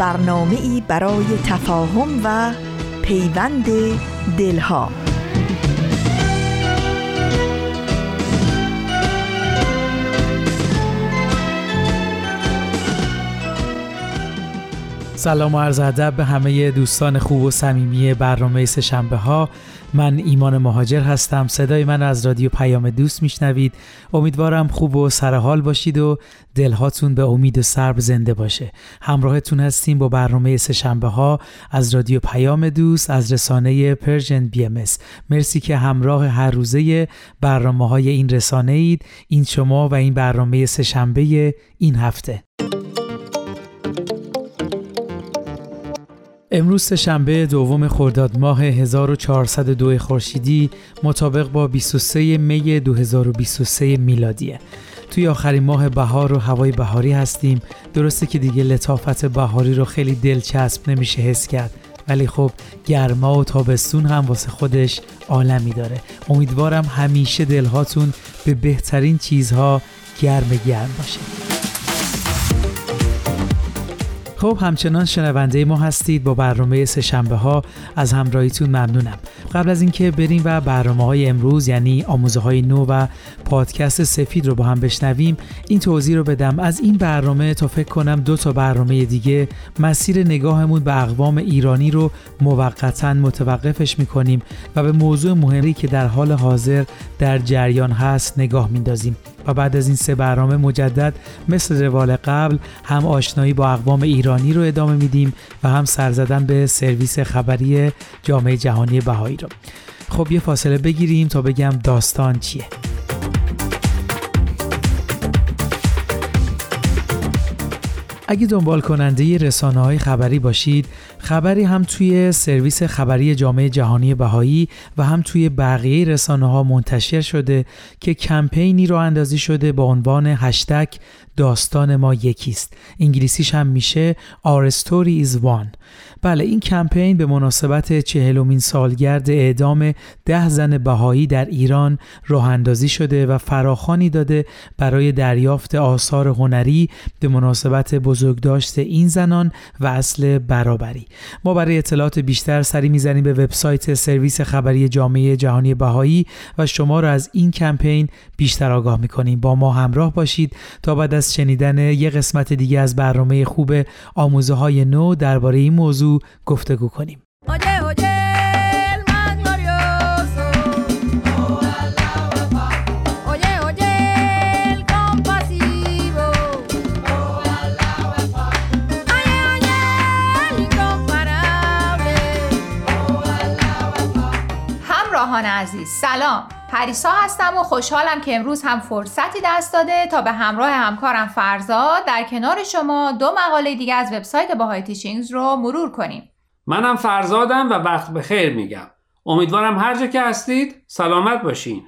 برنامه ای برای تفاهم و پیوند دلها. سلام و عرض ادب به همه دوستان خوب و صمیمی برنامه سه ها من ایمان مهاجر هستم. صدای من از رادیو پیام دوست میشنوید. امیدوارم خوب و سرحال باشید و دلهاتون به امید و سرور زنده باشه. همراهتون هستیم با برنامه سه‌شنبه‌ها از رادیو پیام دوست از رسانه Persian BMS مرسی که همراه هر روزه برنامه های این رسانه اید این شما و این برنامه سه‌شنبه این هفته. امروز سه‌شنبه دوم خرداد ماه 1402 خورشیدی مطابق با 23 می 2023 میلادیه. توی آخرین ماه بهار و هوای بهاری هستیم. درسته که دیگه لطافت بهاری رو خیلی دلچسب نمیشه حس کرد. ولی خب گرما و تابستون هم واسه خودش عالمی داره. امیدوارم همیشه دلهاتون به بهترین چیزها گرم گرم باشه. خب همچنان شنونده ما هستید با برنامه سه ها از همراهیتون ممنونم. قبل از اینکه بریم و برنامه های امروز یعنی آموزه های نو و پادکست سفید رو با هم بشنویم این توضیح رو بدم. از این برنامه تا فکر کنم دو تا برنامه دیگه مسیر نگاهمون به اقوام ایرانی رو موقتا متوقفش می‌کنیم و به موضوع مهمی که در حال حاضر در جریان هست نگاه میندازیم. و بعد از این سه برنامه مجدد مثل روال قبل هم آشنایی با اقوام ایرانی رو ادامه میدیم و هم سر زدن به سرویس خبری جامعه جهانی بهایی رو. خب یه فاصله بگیریم تا بگم داستان چیه. اگه دنبال کننده رسانه های خبری باشید خبری هم توی سرویس خبری جامعه جهانی بهایی و هم توی بقیه رسانه ها منتشر شده که کمپینی رو اندازی شده با عنوان هشتگ داستان ما یکیست. انگلیسیش هم میشه Our Story is One. بله این کمپین به مناسبت چهلمین سالگرد اعدام ده زن بهایی در ایران راه اندازی شده و فراخانی داده برای دریافت آثار هنری به مناسبت بزرگداشت این زنان و اصل برابری. ما برای اطلاعات بیشتر سری می‌زنیم به وبسایت سرویس خبری جامعه جهانی بهایی و شما را از این کمپین بیشتر آگاه می‌کنیم. با ما همراه باشید تا بعد از شنیدن یه قسمت دیگه از برنامه خوب آموزه های نو درباره این موضوع گفتگو کنیم. عزیز. سلام. پریسا هستم و خوشحالم که امروز هم فرصتی دست داده تا به همراه همکارم فرزاد در کنار شما دو مقاله دیگه از وبسایت باهای تیچینگز رو مرور کنیم. منم فرزادم و وقت به خیر میگم. امیدوارم هر جا که هستید سلامت باشین.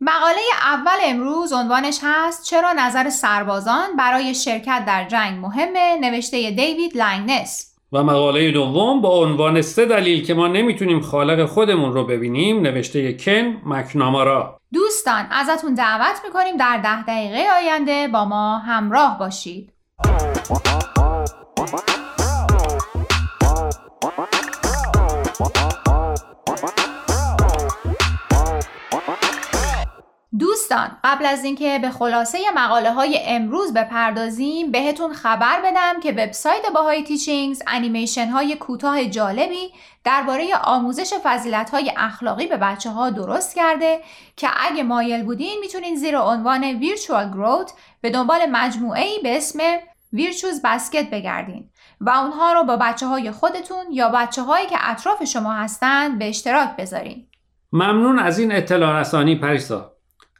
مقاله اول امروز عنوانش هست چرا نظر سربازان برای شرکت در جنگ مهمه؟ نوشته دیوید لنگنس. و مقاله دوم با عنوان سه دلیل که ما نمی‌تونیم خالق خودمون رو ببینیم نوشته کن مکنامارا دوستان ازتون دعوت می‌کنیم در ده دقیقه آینده با ما همراه باشید. دوستان قبل از اینکه به خلاصه مقاله های امروز بپردازیم بهتون خبر بدم که وبسایت باهای تیچینگز انیمیشن های کوتاه جالبی درباره آموزش فضیلت های اخلاقی به بچه ها درست کرده که اگه مایل بودین می‌تونین زیر عنوان ویرچوال گروت به دنبال مجموعه ای به اسم ویرچوز بسکت بگردین و اونها رو با بچه های خودتون یا بچه هایی که اطراف شما هستند به اشتراک بذارین. ممنون از این اطلاع رسانی پریسا.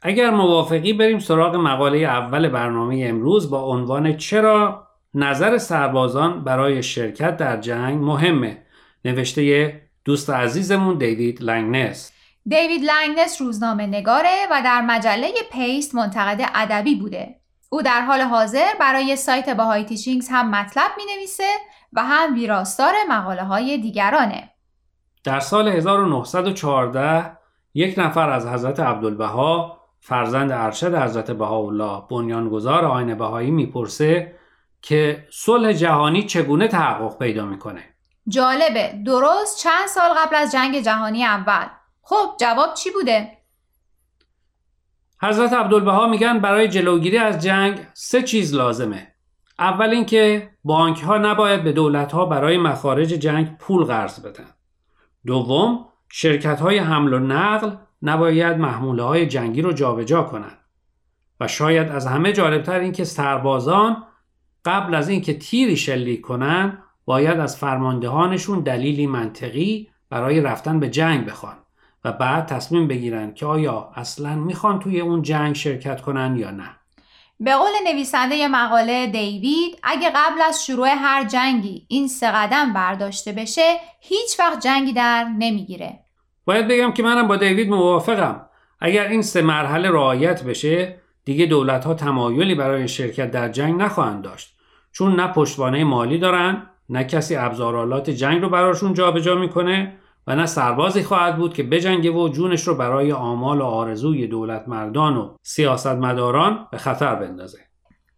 اگر موافقی بریم سراغ مقاله اول برنامه امروز با عنوان چرا نظر سربازان برای شرکت در جنگ مهمه. نوشته دوست عزیزمون دیوید لنگنس. دیوید لنگنس روزنامه نگاره و در مجله Paste منتقد ادبی بوده. او در حال حاضر برای سایت Bahai Teachings هم مطلب می نویسه و هم ویراستار مقاله های دیگرانه. در سال 1914 یک نفر از حضرت عبدالبها فرزند ارشد حضرت بهاءالله بنیانگذار آین بهایی می‌پرسه که صلح جهانی چگونه تحقق پیدا می‌کنه. جالبه. درست چند سال قبل از جنگ جهانی اول. خب جواب چی بوده؟ حضرت عبدالبها میگن برای جلوگیری از جنگ سه چیز لازمه. اول اینکه بانک ها نباید به دولت ها برای مخارج جنگ پول قرض بدن. دوم شرکت های حمل و نقل نباید محموله های جنگی رو جابجا کنند و شاید از همه جالبتر اینکه سربازان قبل از اینکه تیری شلیک کنن باید از فرماندهانشون دلیلی منطقی برای رفتن به جنگ بخوان و بعد تصمیم بگیرن که آیا اصلا می‌خوان توی اون جنگ شرکت کنن یا نه. به قول نویسنده مقاله دیوید اگه قبل از شروع هر جنگی این سه قدم برداشته بشه هیچ وقت جنگی در نمی‌گیره. باید بگم که منم با دیوید موافقم اگر این سه مرحله رعایت بشه دیگه دولت ها تمایلی برای شرکت در جنگ نخواهند داشت چون نه پشتوانه مالی دارن نه کسی ابزارالات جنگ رو براشون جابجا می‌کنه و نه سربازی خواهد بود که بجنگه و جونش رو برای آمال و آرزوی دولت مردان و سیاستمداران به خطر بندازه.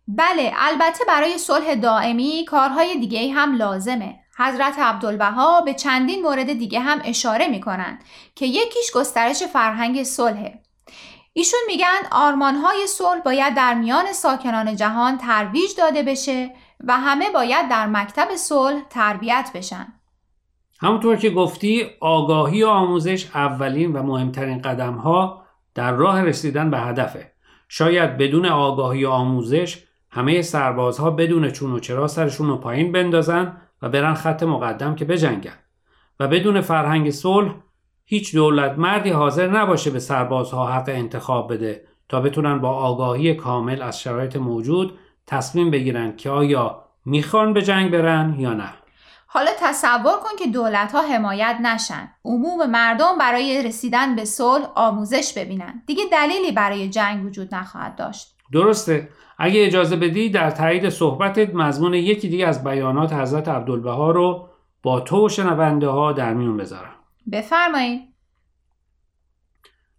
بله البته برای صلح دائمی کارهای دیگه هم لازمه. حضرت عبدالبها به چندین مورد دیگه هم اشاره می‌کنن که یکیش گسترش فرهنگ صلحه. ایشون میگن آرمانهای صلح باید در میان ساکنان جهان ترویج داده بشه و همه باید در مکتب صلح تربیت بشن. همونطور که گفتی آگاهی و آموزش اولین و مهمترین قدم ها در راه رسیدن به هدفه. شاید بدون آگاهی و آموزش همه سربازها بدون چون و چرا سرشون رو پایین بندازن و برن خط مقدم که بجنگن. و بدون فرهنگ صلح هیچ دولت مردی حاضر نباشه به سربازها حق انتخاب بده تا بتونن با آگاهی کامل از شرایط موجود تصمیم بگیرن که آیا می‌خوان به جنگ برن یا نه. حالا تصور کن که دولت ها حمایت نشن. عموم مردم برای رسیدن به صلح آموزش ببینن. دیگه دلیلی برای جنگ وجود نخواهد داشت. درسته. اگه اجازه بدی در تایید صحبتت مضمون یکی دیگه از بیانات حضرت عبدالبها رو با تو و شنونده ها در میون بذارم. بفرمایید.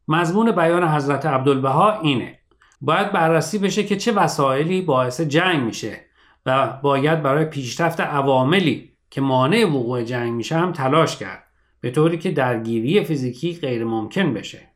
مضمون بیان حضرت عبدالبها اینه. باید بررسی بشه که چه وسایلی باعث جنگ میشه و باید برای پیشرفت عواملی که مانع وقوع جنگ میشه هم تلاش کرد به طوری که درگیری فیزیکی غیر ممکن بشه.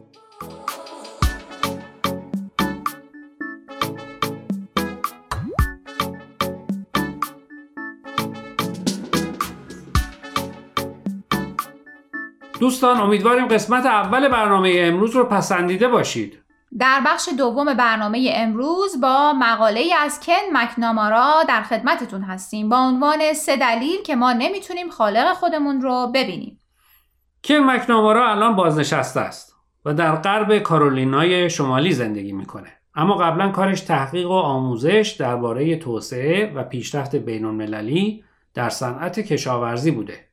دوستان امیدواریم قسمت اول برنامه امروز رو پسندیده باشید. در بخش دوم برنامه امروز با مقاله از کن مکنامارا در خدمتتون هستیم با عنوان سه دلیل که ما نمی‌تونیم خالق خودمون رو ببینیم. کن مکنامارا الان بازنشسته است و در غرب کارولینای شمالی زندگی می‌کنه. اما قبلا کارش تحقیق و آموزش درباره توسعه و پیشرفت بین در صنعت کشاورزی بوده.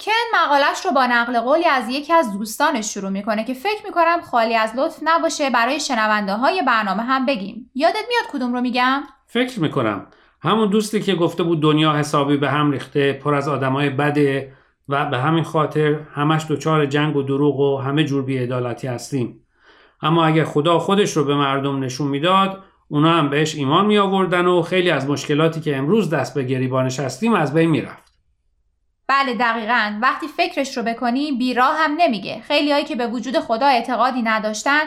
کن مقالش رو با نقل قولی از یکی از دوستانش شروع می‌کنه که فکر می‌کنم خالی از لطف نباشه برای شنونده های برنامه هم بگیم. یادت میاد کدوم رو میگم؟ فکر می‌کنم. همون دوستی که گفته بود دنیا حسابی به هم ریخته پر از آدمای بده و به همین خاطر همش دچار جنگ و دروغ و همه جور بیعدالتی هستیم. اما اگر خدا خودش رو به مردم نشون می‌داد اونا هم بهش ایمان می آوردن و خیلی از مشکلاتی که امروز دست به گریبانش هستیم از بین می‌رفت. بله دقیقا. وقتی فکرش رو بکنی بیراه هم نمیگه. خیلی هایی که به وجود خدا اعتقادی نداشتن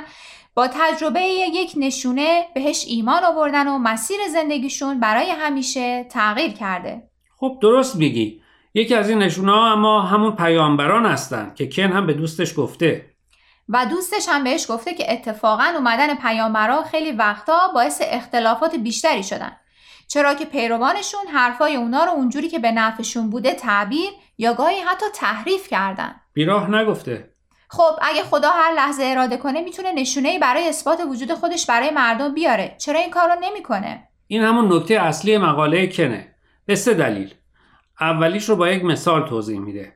با تجربه یک نشونه بهش ایمان آوردن و مسیر زندگیشون برای همیشه تغییر کرده. خب درست میگی. یکی از این نشونه ها اما همون پیامبران هستن که کن هم به دوستش گفته. و دوستش هم بهش گفته که اتفاقا اومدن پیامبرا خیلی وقتا باعث اختلافات بیشتری شدن. چرا که پیروانشون حرفای اونا رو اونجوری که به نفعشون بوده تعبیر یا گاهی حتی تحریف کردن. بیراه نگفته. خب اگه خدا هر لحظه اراده کنه می‌تونه نشونه برای اثبات وجود خودش برای مردم بیاره. چرا این کار رو نمی‌کنه؟ این همون نکته اصلی مقاله کنه. به سه دلیل. اولیش رو با یک مثال توضیح میده.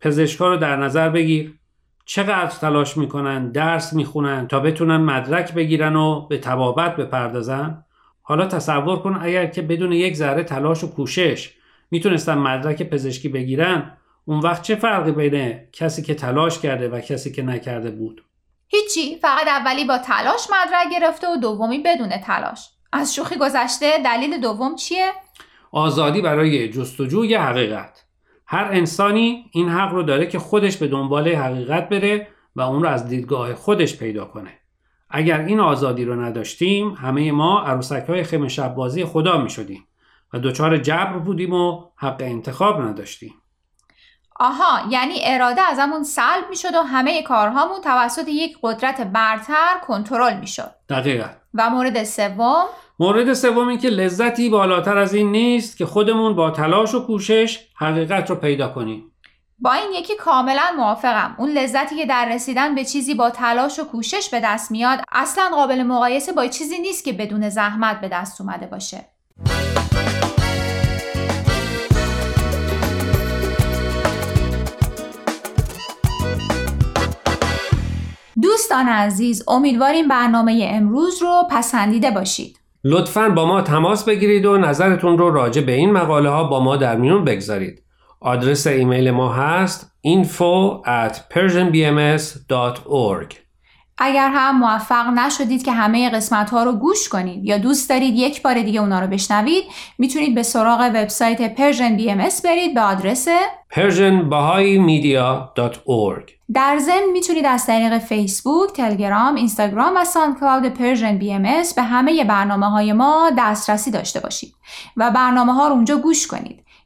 پزشکا رو در نظر بگیر. چقدر تلاش می‌کنن درس می‌خونن تا بتونن مدرک بگیرن و به تبابت بپردازن؟ حالا تصور کن اگر که بدون یک ذره تلاش و کوشش می‌تونستن مدرک پزشکی بگیرن اون وقت چه فرقی بین کسی که تلاش کرده و کسی که نکرده بود؟ هیچی فقط اولی با تلاش مدرک گرفته و دومی بدون تلاش. از شوخی گذشته دلیل دوم چیه؟ آزادی برای جستجوی حقیقت. هر انسانی این حق رو داره که خودش به دنبال حقیقت بره و اون رو از دیدگاه خودش پیدا کنه. اگر این آزادی رو نداشتیم همه ما عروسک های خیم شب بازی خدا می شدیم و دچار جبر بودیم و حق انتخاب نداشتیم. آها یعنی اراده از همون سلب می شد و همه کارهامون توسط یک قدرت برتر کنترل می شد دقیقا. و مورد سوم؟ مورد سوم این که لذتی بالاتر از این نیست که خودمون با تلاش و کوشش حقیقت رو پیدا کنیم. با این یکی کاملا موافقم. اون لذتی که در رسیدن به چیزی با تلاش و کوشش به دست میاد اصلا قابل مقایسه با چیزی نیست که بدون زحمت به دست اومده باشه. دوستان عزیز امیدواریم برنامه امروز رو پسندیده باشید. لطفا با ما تماس بگیرید و نظرتون رو راجع به این مقاله ها با ما در میون بگذارید. آدرس ایمیل ما هست info at persianbms.org اگر هم موفق نشدید که همه قسمت ها رو گوش کنید یا دوست دارید یک بار دیگه اونا رو بشنوید می‌تونید به سراغ وبسایت Persian BMS برید به آدرس persianbahaimedia.org در ضمن می‌تونید از طریق فیسبوک، تلگرام، اینستاگرام و SoundCloud Persian BMS به همه برنامه های ما دسترسی داشته باشید و برنامه ها رو اونجا گوش کنید.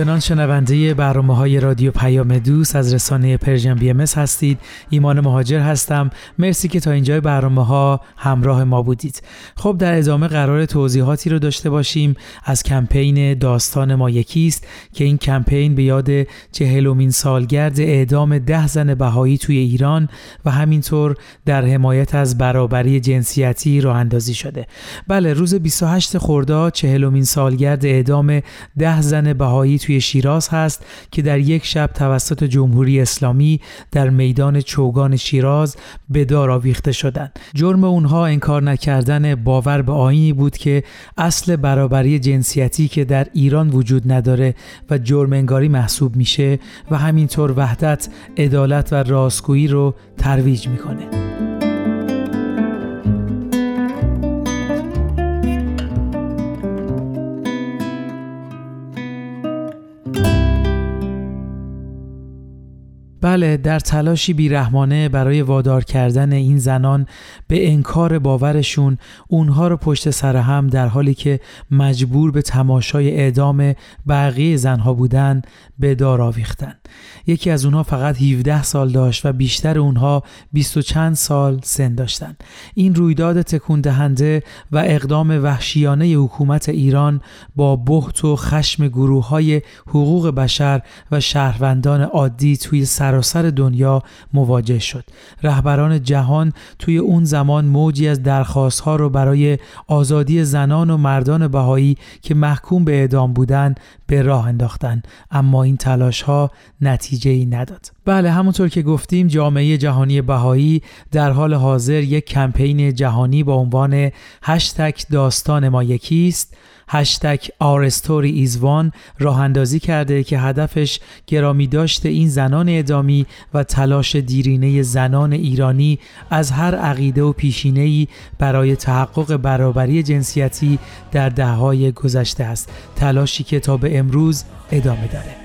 همچنان شنونده برنامه های رادیو پیام دوست از رسانه Persian BMS هستید. ایمان مهاجر هستم. مرسی که تا اینجای برنامه ها همراه ما بودید. خب در ادامه قراره توضیحاتی رو داشته باشیم از کمپین داستان ما یکیست که این کمپین به یاد چهلمین سالگرد اعدام ده زن بهایی توی ایران و همینطور در حمایت از برابری جنسیتی راه اندازی شده. بله روز 28 خرداد چهلمین سالگرد اعدام ده زن بهایی توی شیراز هست که در یک شب توسط جمهوری اسلامی در میدان چوگان شیراز به دار آویخته شدند. جرم اونها انکار نکردن باور به آینی بود که اصل برابری جنسیتی که در ایران وجود نداره و جرم انگاری محسوب میشه و همینطور وحدت، عدالت و راستگویی رو ترویج می‌کنه. بله در تلاشی بیرحمانه برای وادار کردن این زنان به انکار باورشون اونها رو پشت سر هم در حالی که مجبور به تماشای اعدام بقیه زنها بودن به دار آویختن. یکی از اونها فقط 17 سال داشت و بیشتر اونها 20 و چند سال سن داشتن. این رویداد تکون دهنده و اقدام وحشیانه حکومت ایران با بحت و خشم گروه های حقوق بشر و شهروندان عادی توی سراسر دنیا مواجه شد. رهبران جهان توی اون زمان موجی از درخواست ها رو برای آزادی زنان و مردان بهایی که محکوم به اعدام بودن به راه انداختن اما این تلاش ها نتیجه ای نداد. بله همونطور که گفتیم جامعه جهانی بهایی در حال حاضر یک کمپین جهانی با عنوان هشتگ داستان ما یکیست. هشتگ Our Story is One راه اندازی کرده که هدفش گرامی داشته این زنان ادامی و تلاش دیرینه زنان ایرانی از هر عقیده و پیشینه‌ای برای تحقق برابری جنسیتی در دههای گذشته است. تلاشی که تا به امروز ادامه داره.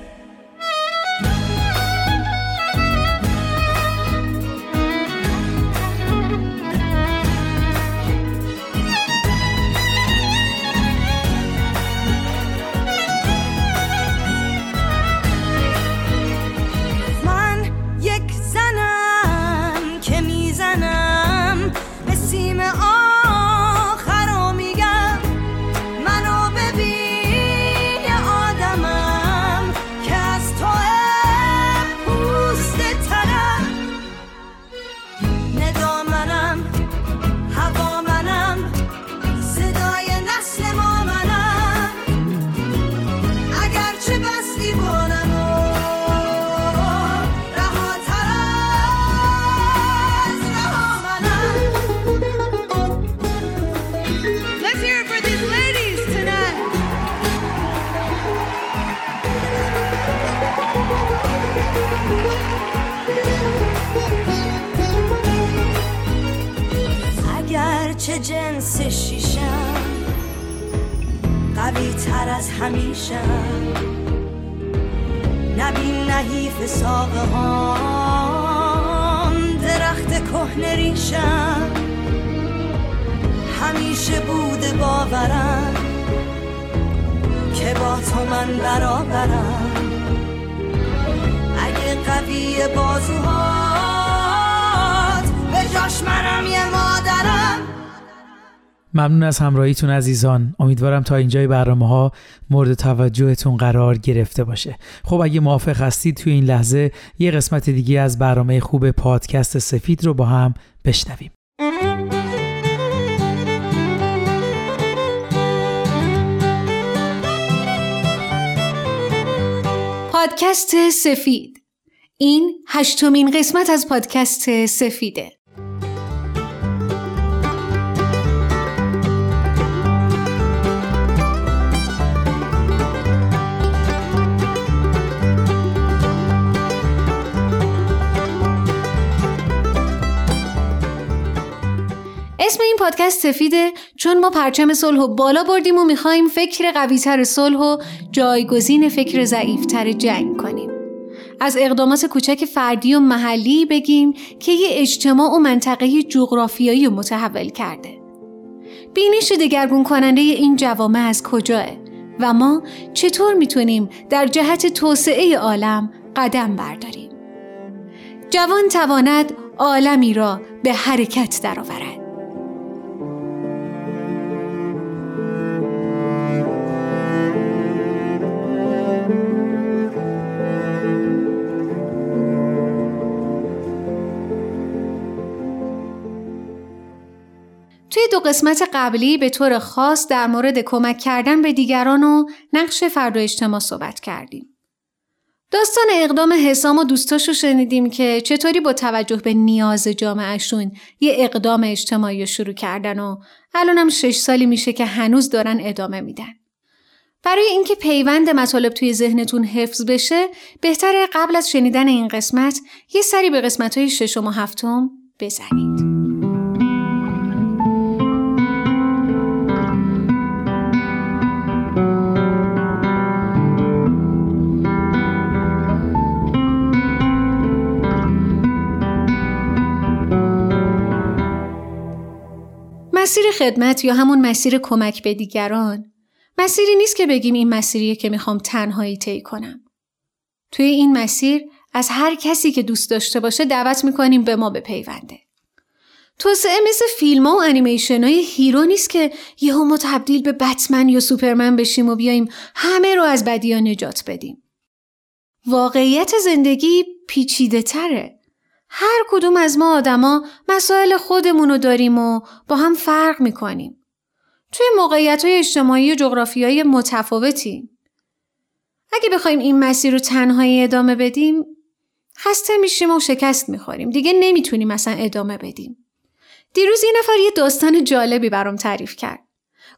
از همیشه نبین نحیف ساقه هم درخت کهن ریشم. همیشه بوده باورم که با تو من برابرم. اگه قوی بازوهات به جاش منم یه مادرم. ممنون از همراهیتون عزیزان. امیدوارم تا اینجای برنامه ها مورد توجهتون قرار گرفته باشه. خب اگه موافق هستید توی این لحظه یه قسمت دیگه از برنامه خوب پادکست سفید رو با هم بشنویم. پادکست سفید. این هشتمین قسمت از پادکست سفیده. اسم این پادکست سفیده چون ما پرچم صلح و بالا بردیم و می‌خوایم فکر قویتر صلح و جایگزین فکر ضعیفتر جنگ کنیم. از اقدامات کوچک فردی و محلی بگیم که یه اجتماع و منطقه جغرافیایی متحول کرده. بینش دگرگون کننده این جوامع از کجاه و ما چطور می‌تونیم در جهت توسعه عالم قدم برداریم؟ جوان تواند عالمی را به حرکت درآورد. دو قسمت قبلی به طور خاص در مورد کمک کردن به دیگران و نقش فرد و اجتماع صحبت کردیم. داستان اقدام حسام و دوستاشو شنیدیم که چطوری با توجه به نیاز جامعهشون یه اقدام اجتماعی شروع کردن و الانم شش سالی میشه که هنوز دارن ادامه میدن. برای اینکه پیوند مطالب توی ذهنتون حفظ بشه بهتره قبل از شنیدن این قسمت یه سری به قسمت های ششم و هفتم بزنید. مسیر خدمت یا همون مسیر کمک به دیگران مسیری نیست که بگیم این مسیریه که می‌خوام تنهایی طی کنم. توی این مسیر از هر کسی که دوست داشته باشه دعوت می‌کنیم به ما بپیونده. توسعه مثل فیلم و انیمیشن های hero نیست که یهو ما تبدیل به بتمن یا سوپرمن بشیم و بیایم همه رو از بدیا نجات بدیم. واقعیت زندگی پیچیده تره. هر کدوم از ما آدما مسائل خودمون رو داریم و با هم فرق می‌کنیم. توی موقعیت های اجتماعی و جغرافیایی متفاوتی. اگه بخوایم این مسیر رو تنهایی ادامه بدیم خسته میشیم و شکست می‌خوریم. دیگه نمی‌تونیم مثلا ادامه بدیم. دیروز یه نفر یه داستان جالبی برام تعریف کرد.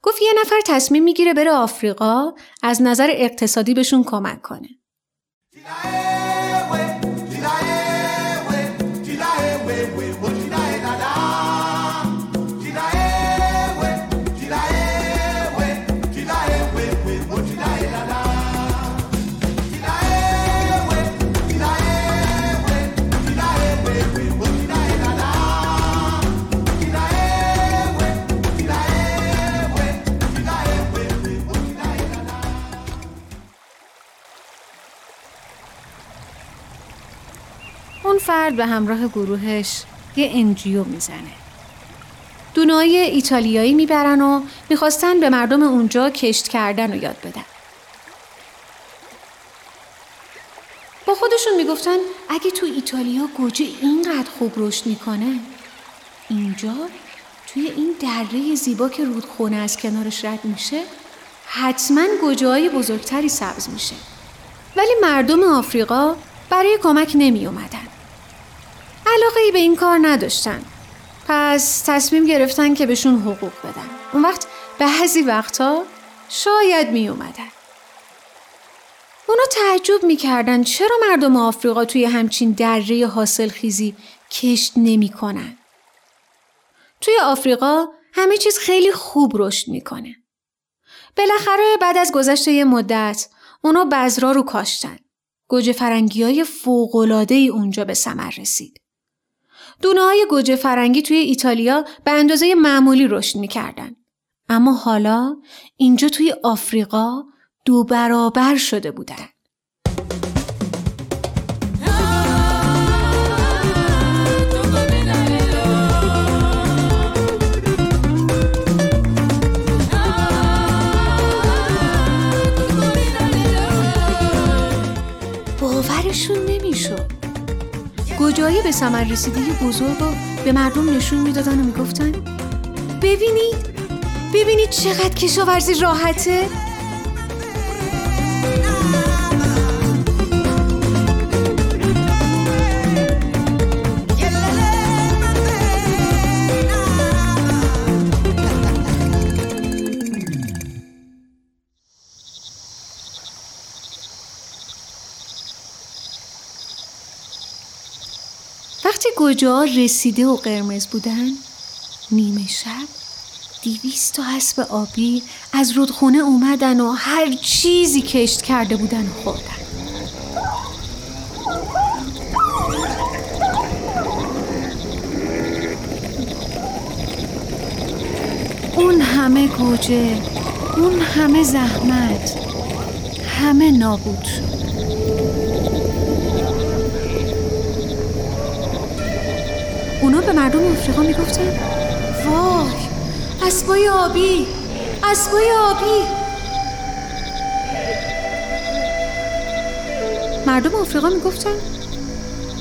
گفت یه نفر تصمیم می‌گیره بره آفریقا از نظر اقتصادی بهشون کمک کنه. اون فرد به همراه گروهش یه انجیو می‌زنه. دونای ایتالیایی می‌برن و می‌خواستن به مردم اونجا کشت کردن رو یاد بدن. با خودشون می‌گفتن اگه تو ایتالیا گوجه اینقدر خوب رشد می‌کنه اینجا توی این دره زیبا که رودخونه از کنارش رد میشه حتما گوجه های بزرگتری سبز میشه ولی مردم آفریقا برای کمک نمی اومدن. علاقه ای به این کار نداشتن. پس تصمیم گرفتن که بهشون حقوق بدن. اون وقت بعضی وقتها شاید می اومدن. اونا تعجب می‌کردن چرا مردم آفریقا توی همچین دره حاصل خیزی کشت نمی کنن. توی آفریقا همه چیز خیلی خوب رشد می‌کنه. بالاخره بعد از گذشت یه مدت اونا بذرا رو کاشتن. گوجه فرنگی های فوقلاده اونجا به ثمر رسید. دونه های گوجه فرنگی توی ایتالیا به اندازه معمولی رشد می‌کردن. اما حالا اینجا توی آفریقا دو برابر شده بودن. باورشون نمی‌شد. گوجایی به ثمر رسیده بزرگ رو به مردم نشون می‌دادن و می‌گفتن ببینید ببینید چقدر کشاورزی راحته گوجه رسیده و قرمز بودن؟ نیمه شب. دیویست تا اسب آبی از رودخونه اومدن و هر چیزی کشت کرده بودن خوردن. اون همه گوجه اون همه زحمت همه نابود شد. به مردم آفریقا می‌گفتن؟ وای اسبای آبی اسبای آبی. مردم آفریقا می‌گفتن؟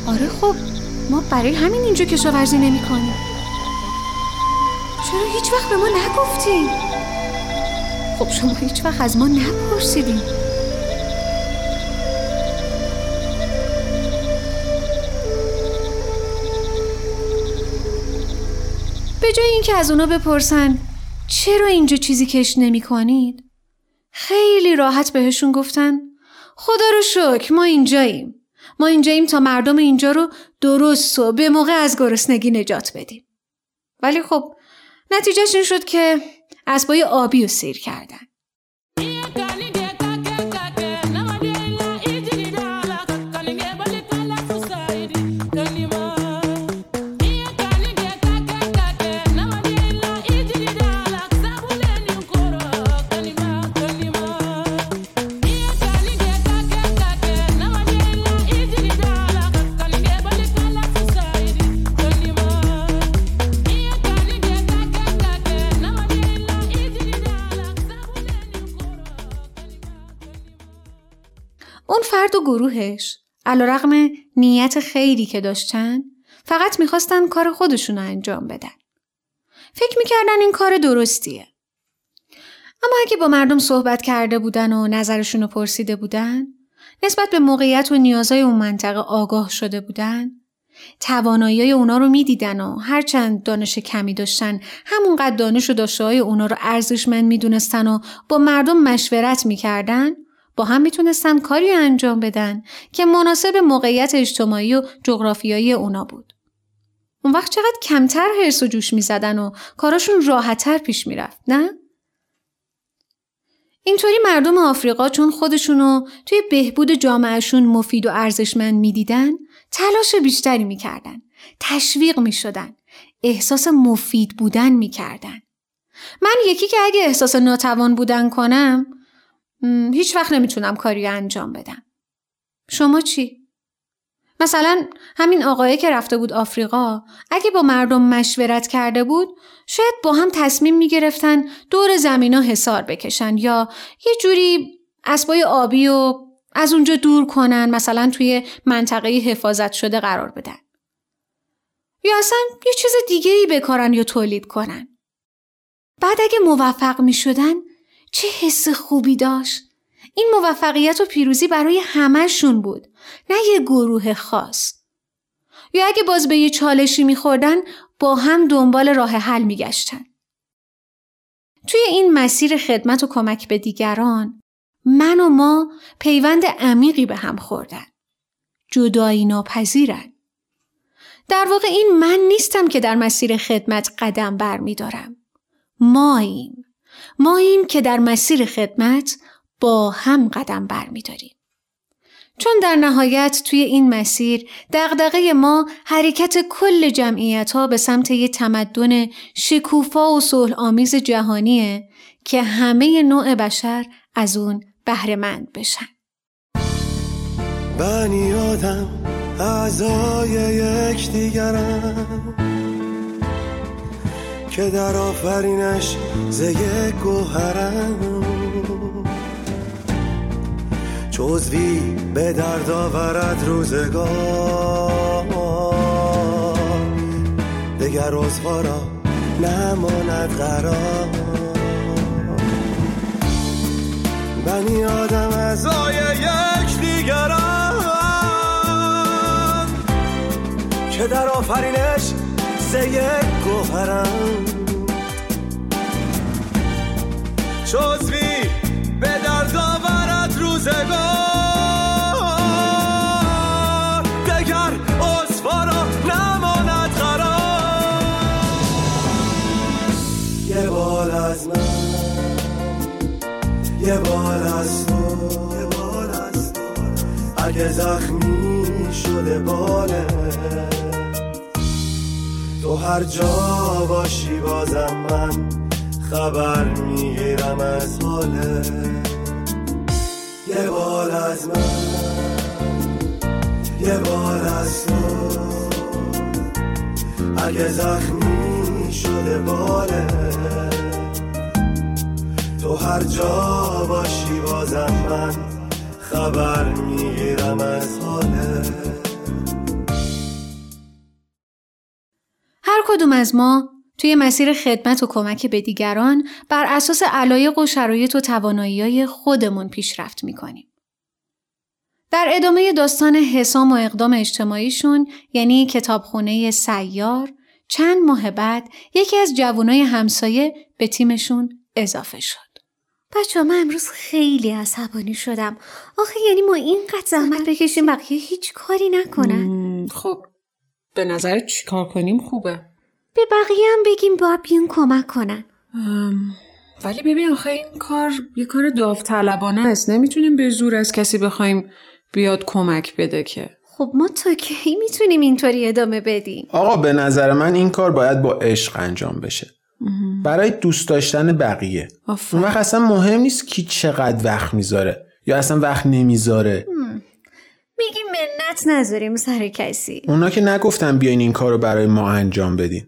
آره خب ما برای همین اینجا کشاورزی نمی کنیم چرا هیچ وقت به ما نگفتیم خب شما هیچ وقت از ما نپرسیدیم به جای اینکه از اونا بپرسن چرا اینجا چیزی کش نمی کنید؟ خیلی راحت بهشون گفتن خدا رو شکر ما اینجاییم. ما اینجاییم تا مردم اینجا رو درست و به موقع از گرسنگی نجات بدیم. ولی خب نتیجهش این شد که اسبای آبی رو سیر کردن. گروهش رقم نیت خیری که داشتن فقط می‌خواستن کار خودشون رو انجام بدن. فکر می‌کردن این کار درستیه. اما اگه با مردم صحبت کرده بودن و نظرشون رو پرسیده بودن نسبت به موقعیت و نیازهای اون منطقه آگاه شده بودن توانایی اونا رو می‌دیدن و هرچند دانش کمی داشتن همونقدر دانش و داشته های اونا رو ارزشمند می‌دونستن و با مردم مشورت می‌کردن با هم می‌تونستن کاری انجام بدن که مناسب موقعیت اجتماعی و جغرافیایی اونا بود. اون وقت چقدر کمتر حرس و جوش می‌زدن و کاراشون راحتتر پیش می‌رفت نه؟ اینطوری مردم آفریقا چون خودشونو توی بهبود جامعهشون مفید و ارزشمند می‌دیدن تلاش بیشتری می‌کردن تشویق می‌شدن احساس مفید بودن می‌کردن من یکی که اگه احساس ناتوان بودن کنم هیچ وقت نمی‌تونم کاری انجام بدم شما چی؟ مثلا همین آقایی که رفته بود آفریقا اگه با مردم مشورت کرده بود شاید با هم تصمیم می گرفتن دور زمینا حسار بکشن یا یه جوری اسبای آبی و از اونجا دور کنن مثلا توی منطقه حفاظت شده قرار بدن. یا اصلا یه چیز دیگه ای بکارن یا تولید کنن. بعد اگه موفق می شدن چه حس خوبی داشت؟ این موفقیت و پیروزی برای همهشون بود نه یه گروه خاص. یا اگه باز به یه چالشی میخوردن با هم دنبال راه حل میگشتن. توی این مسیر خدمت و کمک به دیگران من و ما پیوند عمیقی به هم خوردن. جدایی ناپذیرن. در واقع این من نیستم که در مسیر خدمت قدم بر می ماییم. ماییم که در مسیر خدمت با هم قدم برمیداریم. چون در نهایت توی این مسیر دغدغه ما حرکت کل جمعیت ها به سمت یه تمدن شکوفا و صلح آمیز جهانیه که همه نوع بشر از اون بهرهمند بشن. بنی آدم اعضای یک دیگرم که در آفرینش زیه گوهرم. چوزوی به درد آورد روزگار. دگر روزوارا نماند قرار. بنی آدم از آی یک دیگران که در آفرینش یک گوهرم. چوزوی به درد آورد روزگار. دگر اصفارا نماند قرار. یه بال از من یه بال از تو. اگه زخمی شده باله هر جا باشی بازم من خبر می‌گیرم از حاله یه بال از من یه بال از تو. اگه زخمی شده باله تو هر جا باشی بازم من خبر می‌گیرم از حاله کدوم از ما توی مسیر خدمت و کمک به دیگران بر اساس علایق و شرایط و توانایی خودمون پیشرفت می‌کنیم. در ادامه داستان حسام و اقدام اجتماعیشون یعنی کتابخونه سیار چند ماه بعد یکی از جوانای همسایه به تیمشون اضافه شد. بچه من امروز خیلی عصبانی شدم. آخه یعنی ما اینقدر زحمت بکشیم بقیه هیچ کاری نکنن. خب به نظر چیکار کنیم خوبه؟ به بقیه هم بگیم باید بیان کمک کنن. ولی ببین آخه این کار یه کار داوطلبانه است. نمی‌تونیم به زور از کسی بخوایم بیاد کمک بده که. خب ما تا کی می‌تونیم اینطوری ادامه بدیم؟ آقا به نظر من این کار باید با عشق انجام بشه. برای دوست داشتن بقیه اون وقت اصلا مهم نیست کی چقدر وقت می‌ذاره یا اصلا وقت نمی‌ذاره میگیم منت نذاریم سر کسی اونا که نگفتن بیاین این کار رو برای ما انجام بدین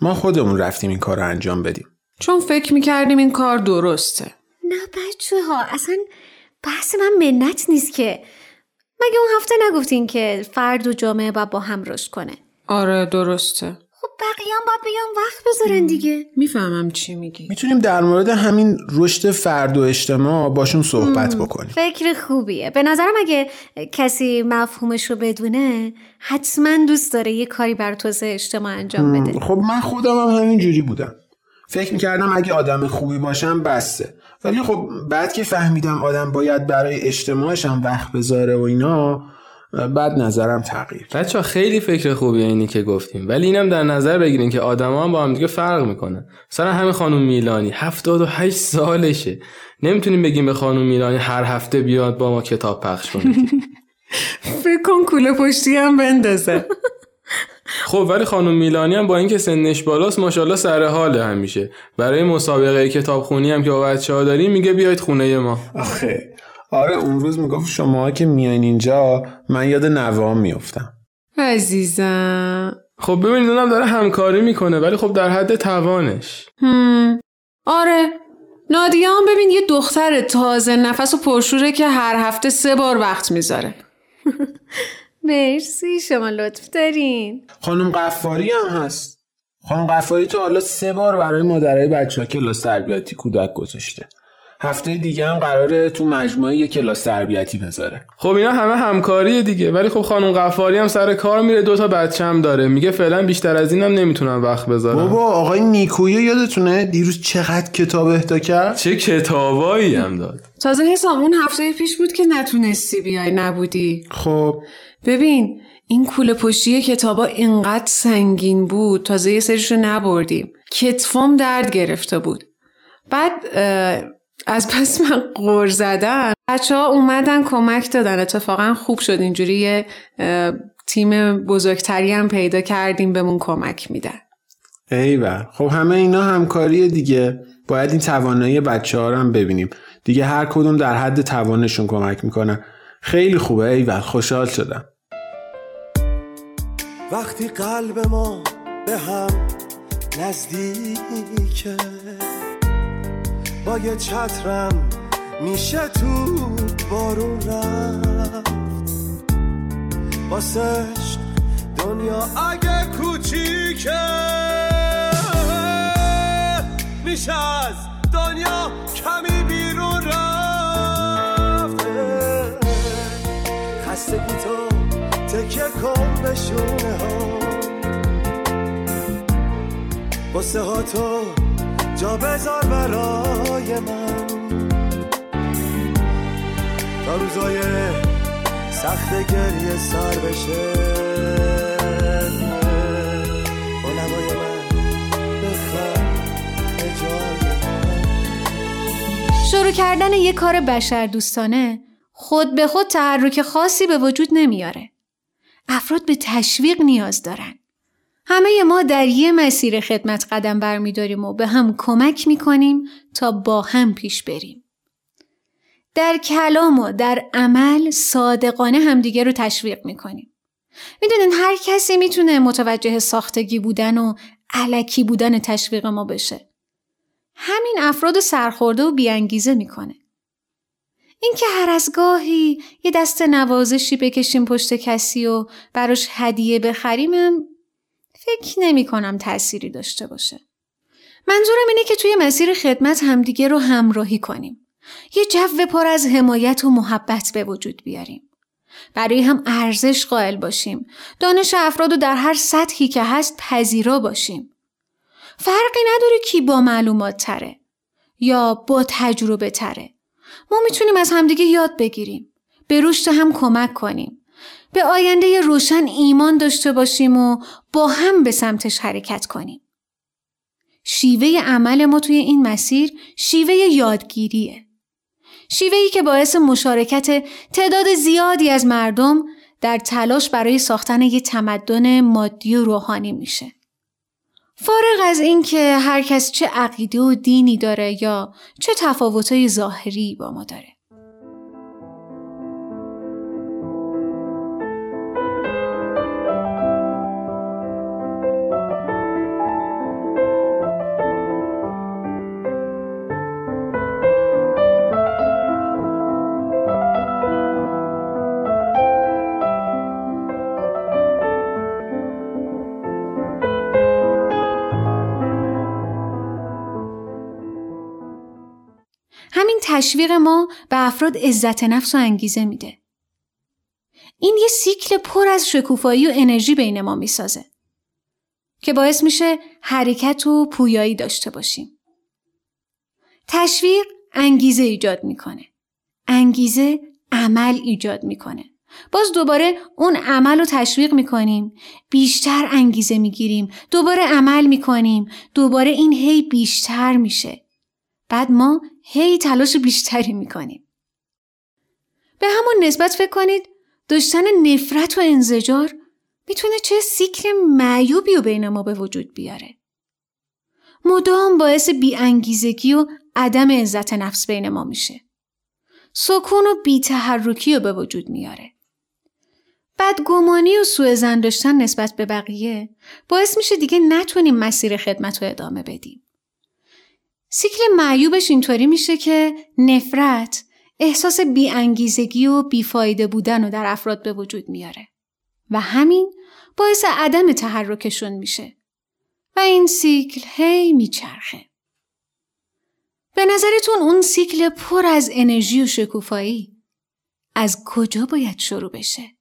ما خودمون رفتیم این کار رو انجام بدیم. چون فکر می‌کردیم این کار درسته. نه بچه ها اصلا بحث من منت نیست که. مگه اون هفته نگفتین که فرد و جامعه باید با هم رشد کنه؟ آره درسته. خب بقیه هم باید بیان وقت بذارن دیگه. می‌فهمم چی میگی. می‌تونیم در مورد همین رشد فرد و اجتماع باشون صحبت بکنیم. فکر خوبیه. به نظرم اگه کسی مفهومش رو بدونه حتما دوست داره یه کاری بر توسعه اجتماع انجام بده. خب من خودم هم همین جوری بودم. فکر می‌کردم اگه آدم خوبی باشم بسته. ولی خب بعد که فهمیدم آدم باید برای اجتماعش هم وقت بذاره و اینا بعد نظرم تغییر. بچه خیلی فکر خوبیه اینی که گفتیم. ولی اینم در نظر بگیرین که آدما هم با هم دیگه فرق می‌کنن. مثلا همین خانم میلانی 78 سالشه. نمی‌تونیم بگیم به خانم میلانی هر هفته بیاد با ما کتاب پخش کنه. فکر کن کوله پشتی هم بندازه. خب ولی خانم میلانی هم با اینکه سنش بالاست ماشاءالله سر حاله همیشه. برای مسابقه کتابخونی هم که با بچه ها داریم میگه بیاید خونه ما. آخه آره اون روز می‌گفت شما که میاین اینجا من یاد نوام میفتم عزیزم. خب ببینید اونم داره همکاری می‌کنه ولی خب در حد توانش. هم. آره. نادیه هم ببین یه دختر تازه نفس و پرشوره که هر هفته سه بار وقت می‌ذاره. مرسی شما لطف دارین. خانم قفاری هم هست. خانم قفاری تو حالا سه بار برای مادرای بچه ها کلاس تربیتی کودک گذاشته. هفته دیگه هم قراره تو مجموعه یه کلاس تربیتی بذاره. خب اینا همه همکاریه دیگه ولی خب خانم قفاری هم سر کار میره دوتا بچه هم داره. میگه فعلا بیشتر از اینم نمی‌تونم وقت بذارم. بابا آقای نیکویی یادتونه دیروز چقدر کتاب اهدا کرد؟ چه کتابایی هم داد. تازه حسام اون هفته پیش بود که نتونستی بیای نبودی. خب. ببین این کوله پشتی کتابا اینقدر سنگین بود تازه یه سریشو نبردیم. کتفام درد گرفته بود. بعد از پس من قور زدن بچه ها اومدن کمک دادن. اتفاقا خوب شد. اینجوری یه تیم بزرگتری هم پیدا کردیم. بهمون کمک میدن. ایول خب همه اینا همکاری دیگه. باید این توانایی بچه ها رو هم ببینیم. دیگه هر کدوم در حد توانشون کمک می‌کنن. خیلی خوبه. ایول خوشحال شدم. وقتی قلب ما به هم نزدیکه با یه چترم میشه تو بارون رفت. واسش دنیا اگه کوچیکه میشه از دنیا کمی بیرون رفت. خستگی تو تکه کن به شونه ها. واسه ها تو بذار برای من تا روزای سخت گریه سر بشه شروع کردن یه کار بشر دوستانه خود به خود تحرک خاصی به وجود نمیاره. افراد به تشویق نیاز دارن. همه ما در یه مسیر خدمت قدم برمیداریم و به هم کمک می‌کنیم تا با هم پیش بریم. در کلام و در عمل صادقانه همدیگه رو تشویق می‌کنیم. می‌دونین هر کسی می‌تونه متوجه ساختگی بودن و علکی بودن تشویق ما بشه. همین افراد سرخورده و بیانگیزه می‌کنه. اینکه هر از گاهی یه دست نوازشی بکشیم پشت کسی و براش هدیه بخریمم فکر نمی کنم تأثیری داشته باشه. منظورم اینه که توی مسیر خدمت همدیگه رو همراهی کنیم. یه جو پر از حمایت و محبت به وجود بیاریم. برای هم ارزش قائل باشیم. دانش افراد رو در هر سطحی که هست پذیرا باشیم. فرقی نداره کی با معلومات تره یا با تجربه تره. ما می‌تونیم از همدیگه یاد بگیریم. به رشد هم کمک کنیم. به آینده روشن ایمان داشته باشیم و با هم به سمتش حرکت کنیم. شیوه عمل ما توی این مسیر شیوه یادگیریه. شیوهی که باعث مشارکت تعداد زیادی از مردم در تلاش برای ساختن یک تمدن مادی و روحانی میشه. فارغ از اینکه هر کس چه عقیده و دینی داره یا چه تفاوتهای ظاهری با ما داره. تشویق ما به افراد عزت نفس و انگیزه میده. این یه سیکل پر از شکوفایی و انرژی بین ما می‌سازه که باعث میشه حرکت و پویایی داشته باشیم. تشویق انگیزه ایجاد می‌کنه. انگیزه عمل ایجاد می‌کنه. باز دوباره اون عمل رو تشویق می‌کنیم بیشتر انگیزه می‌گیریم دوباره عمل می‌کنیم دوباره این هی بیشتر میشه بعد ما هی تلاش بیشتری می‌کنیم. به همون نسبت فکر کنید داشتن نفرت و انزجار می‌تونه چه سیکل معیوبی رو بین ما به وجود بیاره. مدام باعث بیانگیزگی و عدم عزت نفس بین ما میشه. سکون و بیتحرکی رو به وجود میاره. بدگمانی و سوء زن داشتن نسبت به بقیه باعث میشه دیگه نتونیم مسیر خدمت رو ادامه بدیم. سیکل معیوبش اینطوری میشه که نفرت احساس بیانگیزگی و بیفایده بودن رو در افراد به وجود میاره و همین باعث عدم تحرکشون میشه و این سیکل هی میچرخه. به نظرتون اون سیکل پر از انرژی و شکوفایی از کجا باید شروع بشه؟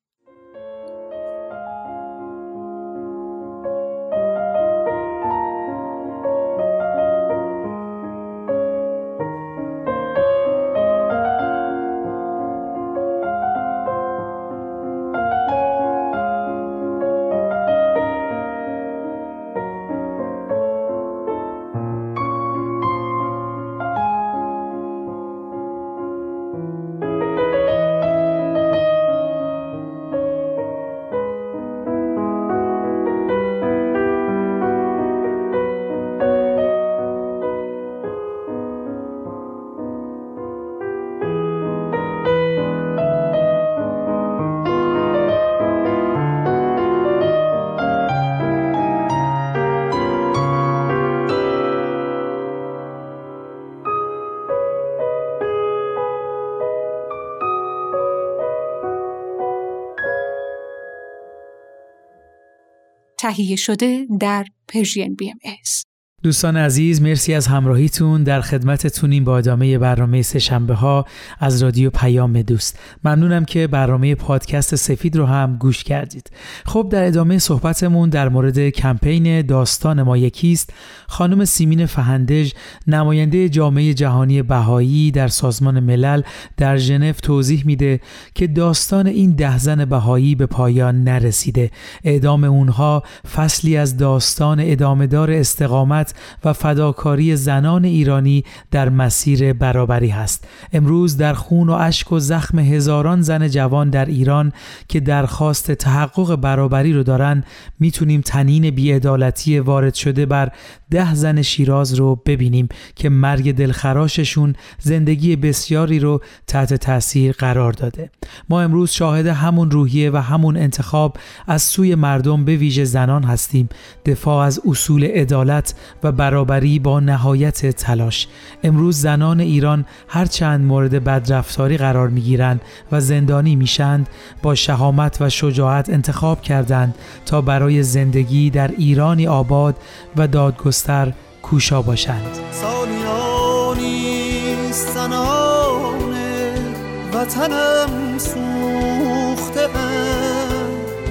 تهیه شده در پرژین ایس. دوستان عزیز مرسی از همراهیتون. در خدمتتونیم با ادامه برنامه سهشنبه ها از رادیو پیام دوست. ممنونم که برنامه پادکست سفید رو هم گوش کردید. خب در ادامه صحبتمون در مورد کمپین داستان ما یکیست خانم سیمین فهندج نماینده جامعه جهانی بهایی در سازمان ملل در ژنو توضیح میده که داستان این ده زن بهایی به پایان نرسیده. اعدام اونها فصلی از داستان ادامهدار استقامت و فداکاری زنان ایرانی در مسیر برابری هست. امروز در خون و اشک و زخم هزاران زن جوان در ایران که درخواست تحقق برابری رو دارن می‌تونیم تنین بیعدالتی وارد شده بر ده زن شیراز رو ببینیم که مرگ دلخراششون زندگی بسیاری رو تحت تاثیر قرار داده. ما امروز شاهد همون روحیه و همون انتخاب از سوی مردم به ویژه زنان هستیم. دفاع از اصول عدالت و برابری با نهایت تلاش. امروز زنان ایران هر چند مورد بدرفتاری قرار می‌گیرند و زندانی میشند با شهامت و شجاعت انتخاب کردند تا برای زندگی در ایرانی آباد و دادگستر کوشا باشند.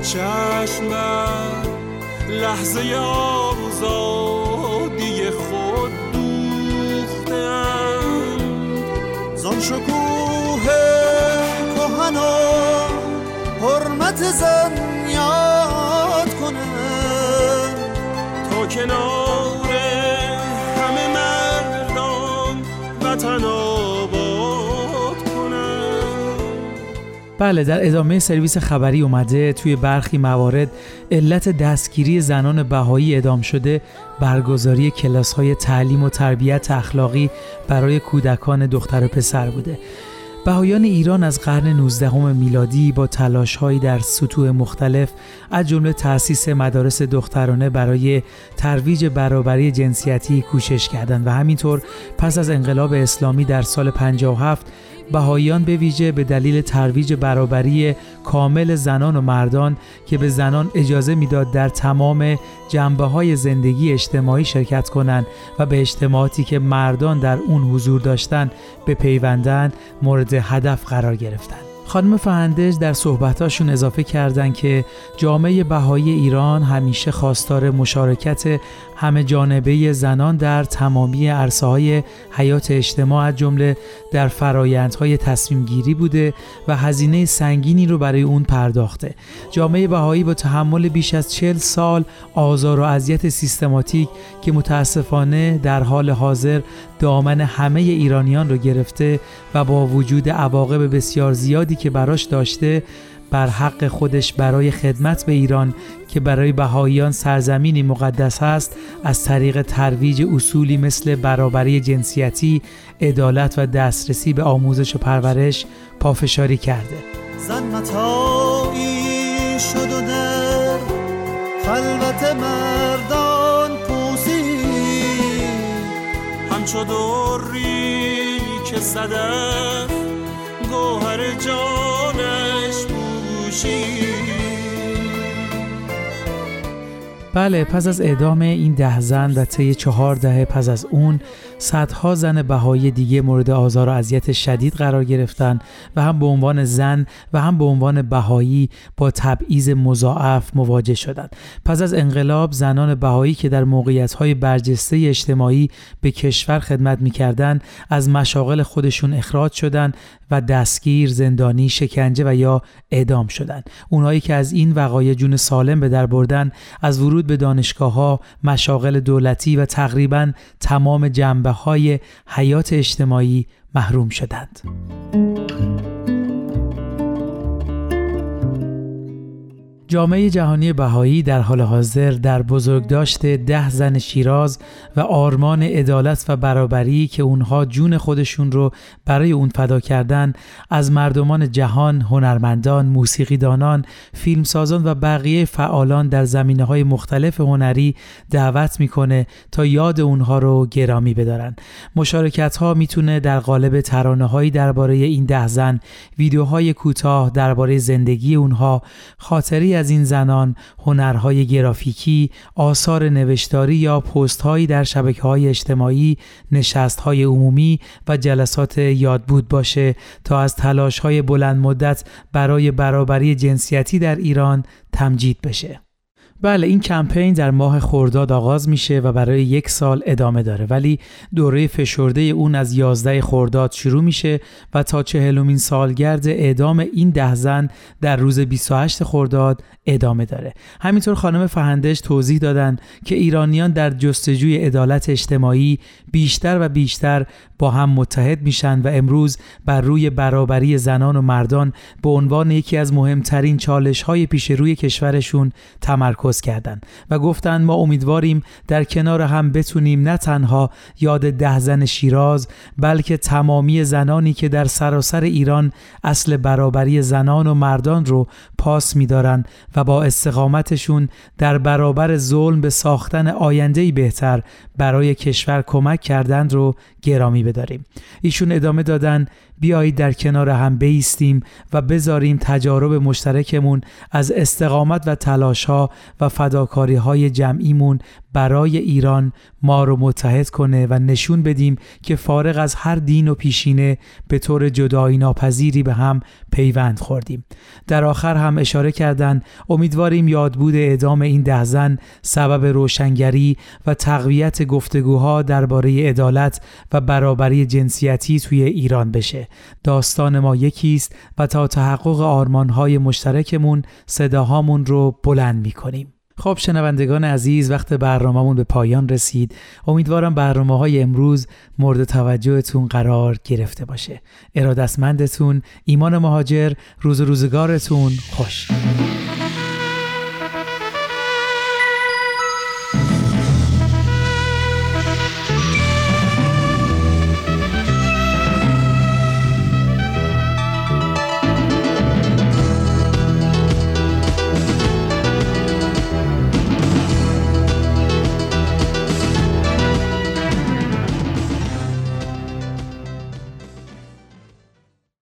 چشم لحظه زان شکوه کهنا حرمت زن یاد کنم تا کنار همه مردان وطن بله در ادامه سرویس خبری اومده. توی برخی موارد علت دستگیری زنان بهایی ادام شده برگزاری کلاس های تعلیم و تربیت اخلاقی برای کودکان دختر و پسر بوده. بهایان ایران از قرن 19 میلادی با تلاشهایی در سطوح مختلف از جمله تأسیس مدارس دخترانه برای ترویج برابری جنسیتی کوشش کردند و همینطور پس از انقلاب اسلامی در سال 57 بهاییان به ویژه به دلیل ترویج برابری کامل زنان و مردان که به زنان اجازه می‌داد در تمام جنبه های زندگی اجتماعی شرکت کنند و به اجتماعاتی که مردان در اون حضور داشتند به پیوندن مورد هدف قرار گرفتند. خانم فهندش در صحبتاشون اضافه کردند که جامعه بهایی ایران همیشه خواستار مشارکت همه جانبه زنان در تمامی عرصه های حیات اجتماع از جمله در فرایندهای تصمیم گیری بوده و هزینه سنگینی رو برای اون پرداخته. جامعه بهایی با تحمل بیش از چل سال آزار و اذیت سیستماتیک که متاسفانه در حال حاضر دامن همه ایرانیان رو گرفته و با وجود عواقب بسیار زیادی که براش داشته بر حق خودش برای خدمت به ایران که برای بهاییان سرزمینی مقدس است از طریق ترویج اصولی مثل برابری جنسیتی، عدالت و دسترسی به آموزش و پرورش پافشاری کرده. زن شد و در خلوت مردان همچو دوری که صدف گوهر جانش پوشید. بله پس از اعدام این ده زن و طی چهار دهه پس از اون صدها زن بهایی دیگه مورد آزار و اذیت شدید قرار گرفتن و هم به عنوان زن و هم به عنوان بهایی با تبعیض مضاعف مواجه شدند. پس از انقلاب زنان بهایی که در موقعیت‌های برجسته اجتماعی به کشور خدمت می‌کردند از مشاغل خودشون اخراج شدند و دستگیر، زندانی، شکنجه و یا اعدام شدند. اونایی که از این وقایع جون سالم به در بردن از ورود به دانشگاه ها، مشاغل دولتی و تقریبا تمام جنبه های حیات اجتماعی محروم شدند. جامعه جهانی بهایی در حال حاضر در بزرگداشت ده زن شیراز و آرمان عدالت و برابری که اونها جون خودشون رو برای اون فدا کردن از مردمان جهان، هنرمندان، موسیقیدانان، فیلمسازان و بقیه فعالان در زمینه های مختلف هنری دعوت می‌کنه تا یاد اونها رو گرامی بدارن. مشارکت ها می‌تونه در قالب ترانه هایی درباره این ده زن، ویدیوهای کوتاه درباره زندگی اونها، خاطری این زنان هنرهای گرافیکی، آثار نوشتاری یا پستهایی در شبکه های اجتماعی، نشستهای عمومی و جلسات یادبود باشه تا از تلاش های بلند مدت برای برابری جنسیتی در ایران تمجید بشه. بله این کمپین در ماه خرداد آغاز میشه و برای یک سال ادامه داره. ولی دوره فشرده اون از 11 خرداد شروع میشه و تا چهلمین سالگرد اعدام این ده زن در روز 28 خرداد ادامه داره. همینطور خانم فهندش توضیح دادن که ایرانیان در جستجوی عدالت اجتماعی بیشتر و بیشتر با هم متحد میشن و امروز بر روی برابری زنان و مردان به عنوان یکی از مهمترین چالش های پیش روی کشورشون تمرکز کردند و گفتند ما امیدواریم در کنار هم بتونیم نه تنها یاد ده زن شیراز بلکه تمامی زنانی که در سراسر ایران اصل برابری زنان و مردان رو پاس میدارن و با استقامتشون در برابر ظلم به ساختن آیندهی بهتر برای کشور کمک کردند رو گرامی بداریم. ایشون ادامه دادن بیایید در کنار هم بیستیم و بذاریم تجارب مشترکمون از استقامت و تلاش ها و فداکاری های جمعیمون برای ایران ما رو متحد کنه و نشون بدیم که فارغ از هر دین و پیشینه به طور جدایی ناپذیری به هم پیوند خوردیم. در آخر هم اشاره کردند امیدواریم یادبود اعدام این ده زن سبب روشنگری و تقویت گفتگوها درباره عدالت و برابری جنسیتی توی ایران بشه. داستان ما یکی است و تا تحقق آرمانهای مشترکمون صداهامون رو بلند می‌کنیم. خب شنوندگان عزیز وقت برنامهمون به پایان رسید. امیدوارم برنامه های امروز مورد توجهتون قرار گرفته باشه. ارادتمندتون ایمان مهاجر روز روزگارتون خوش.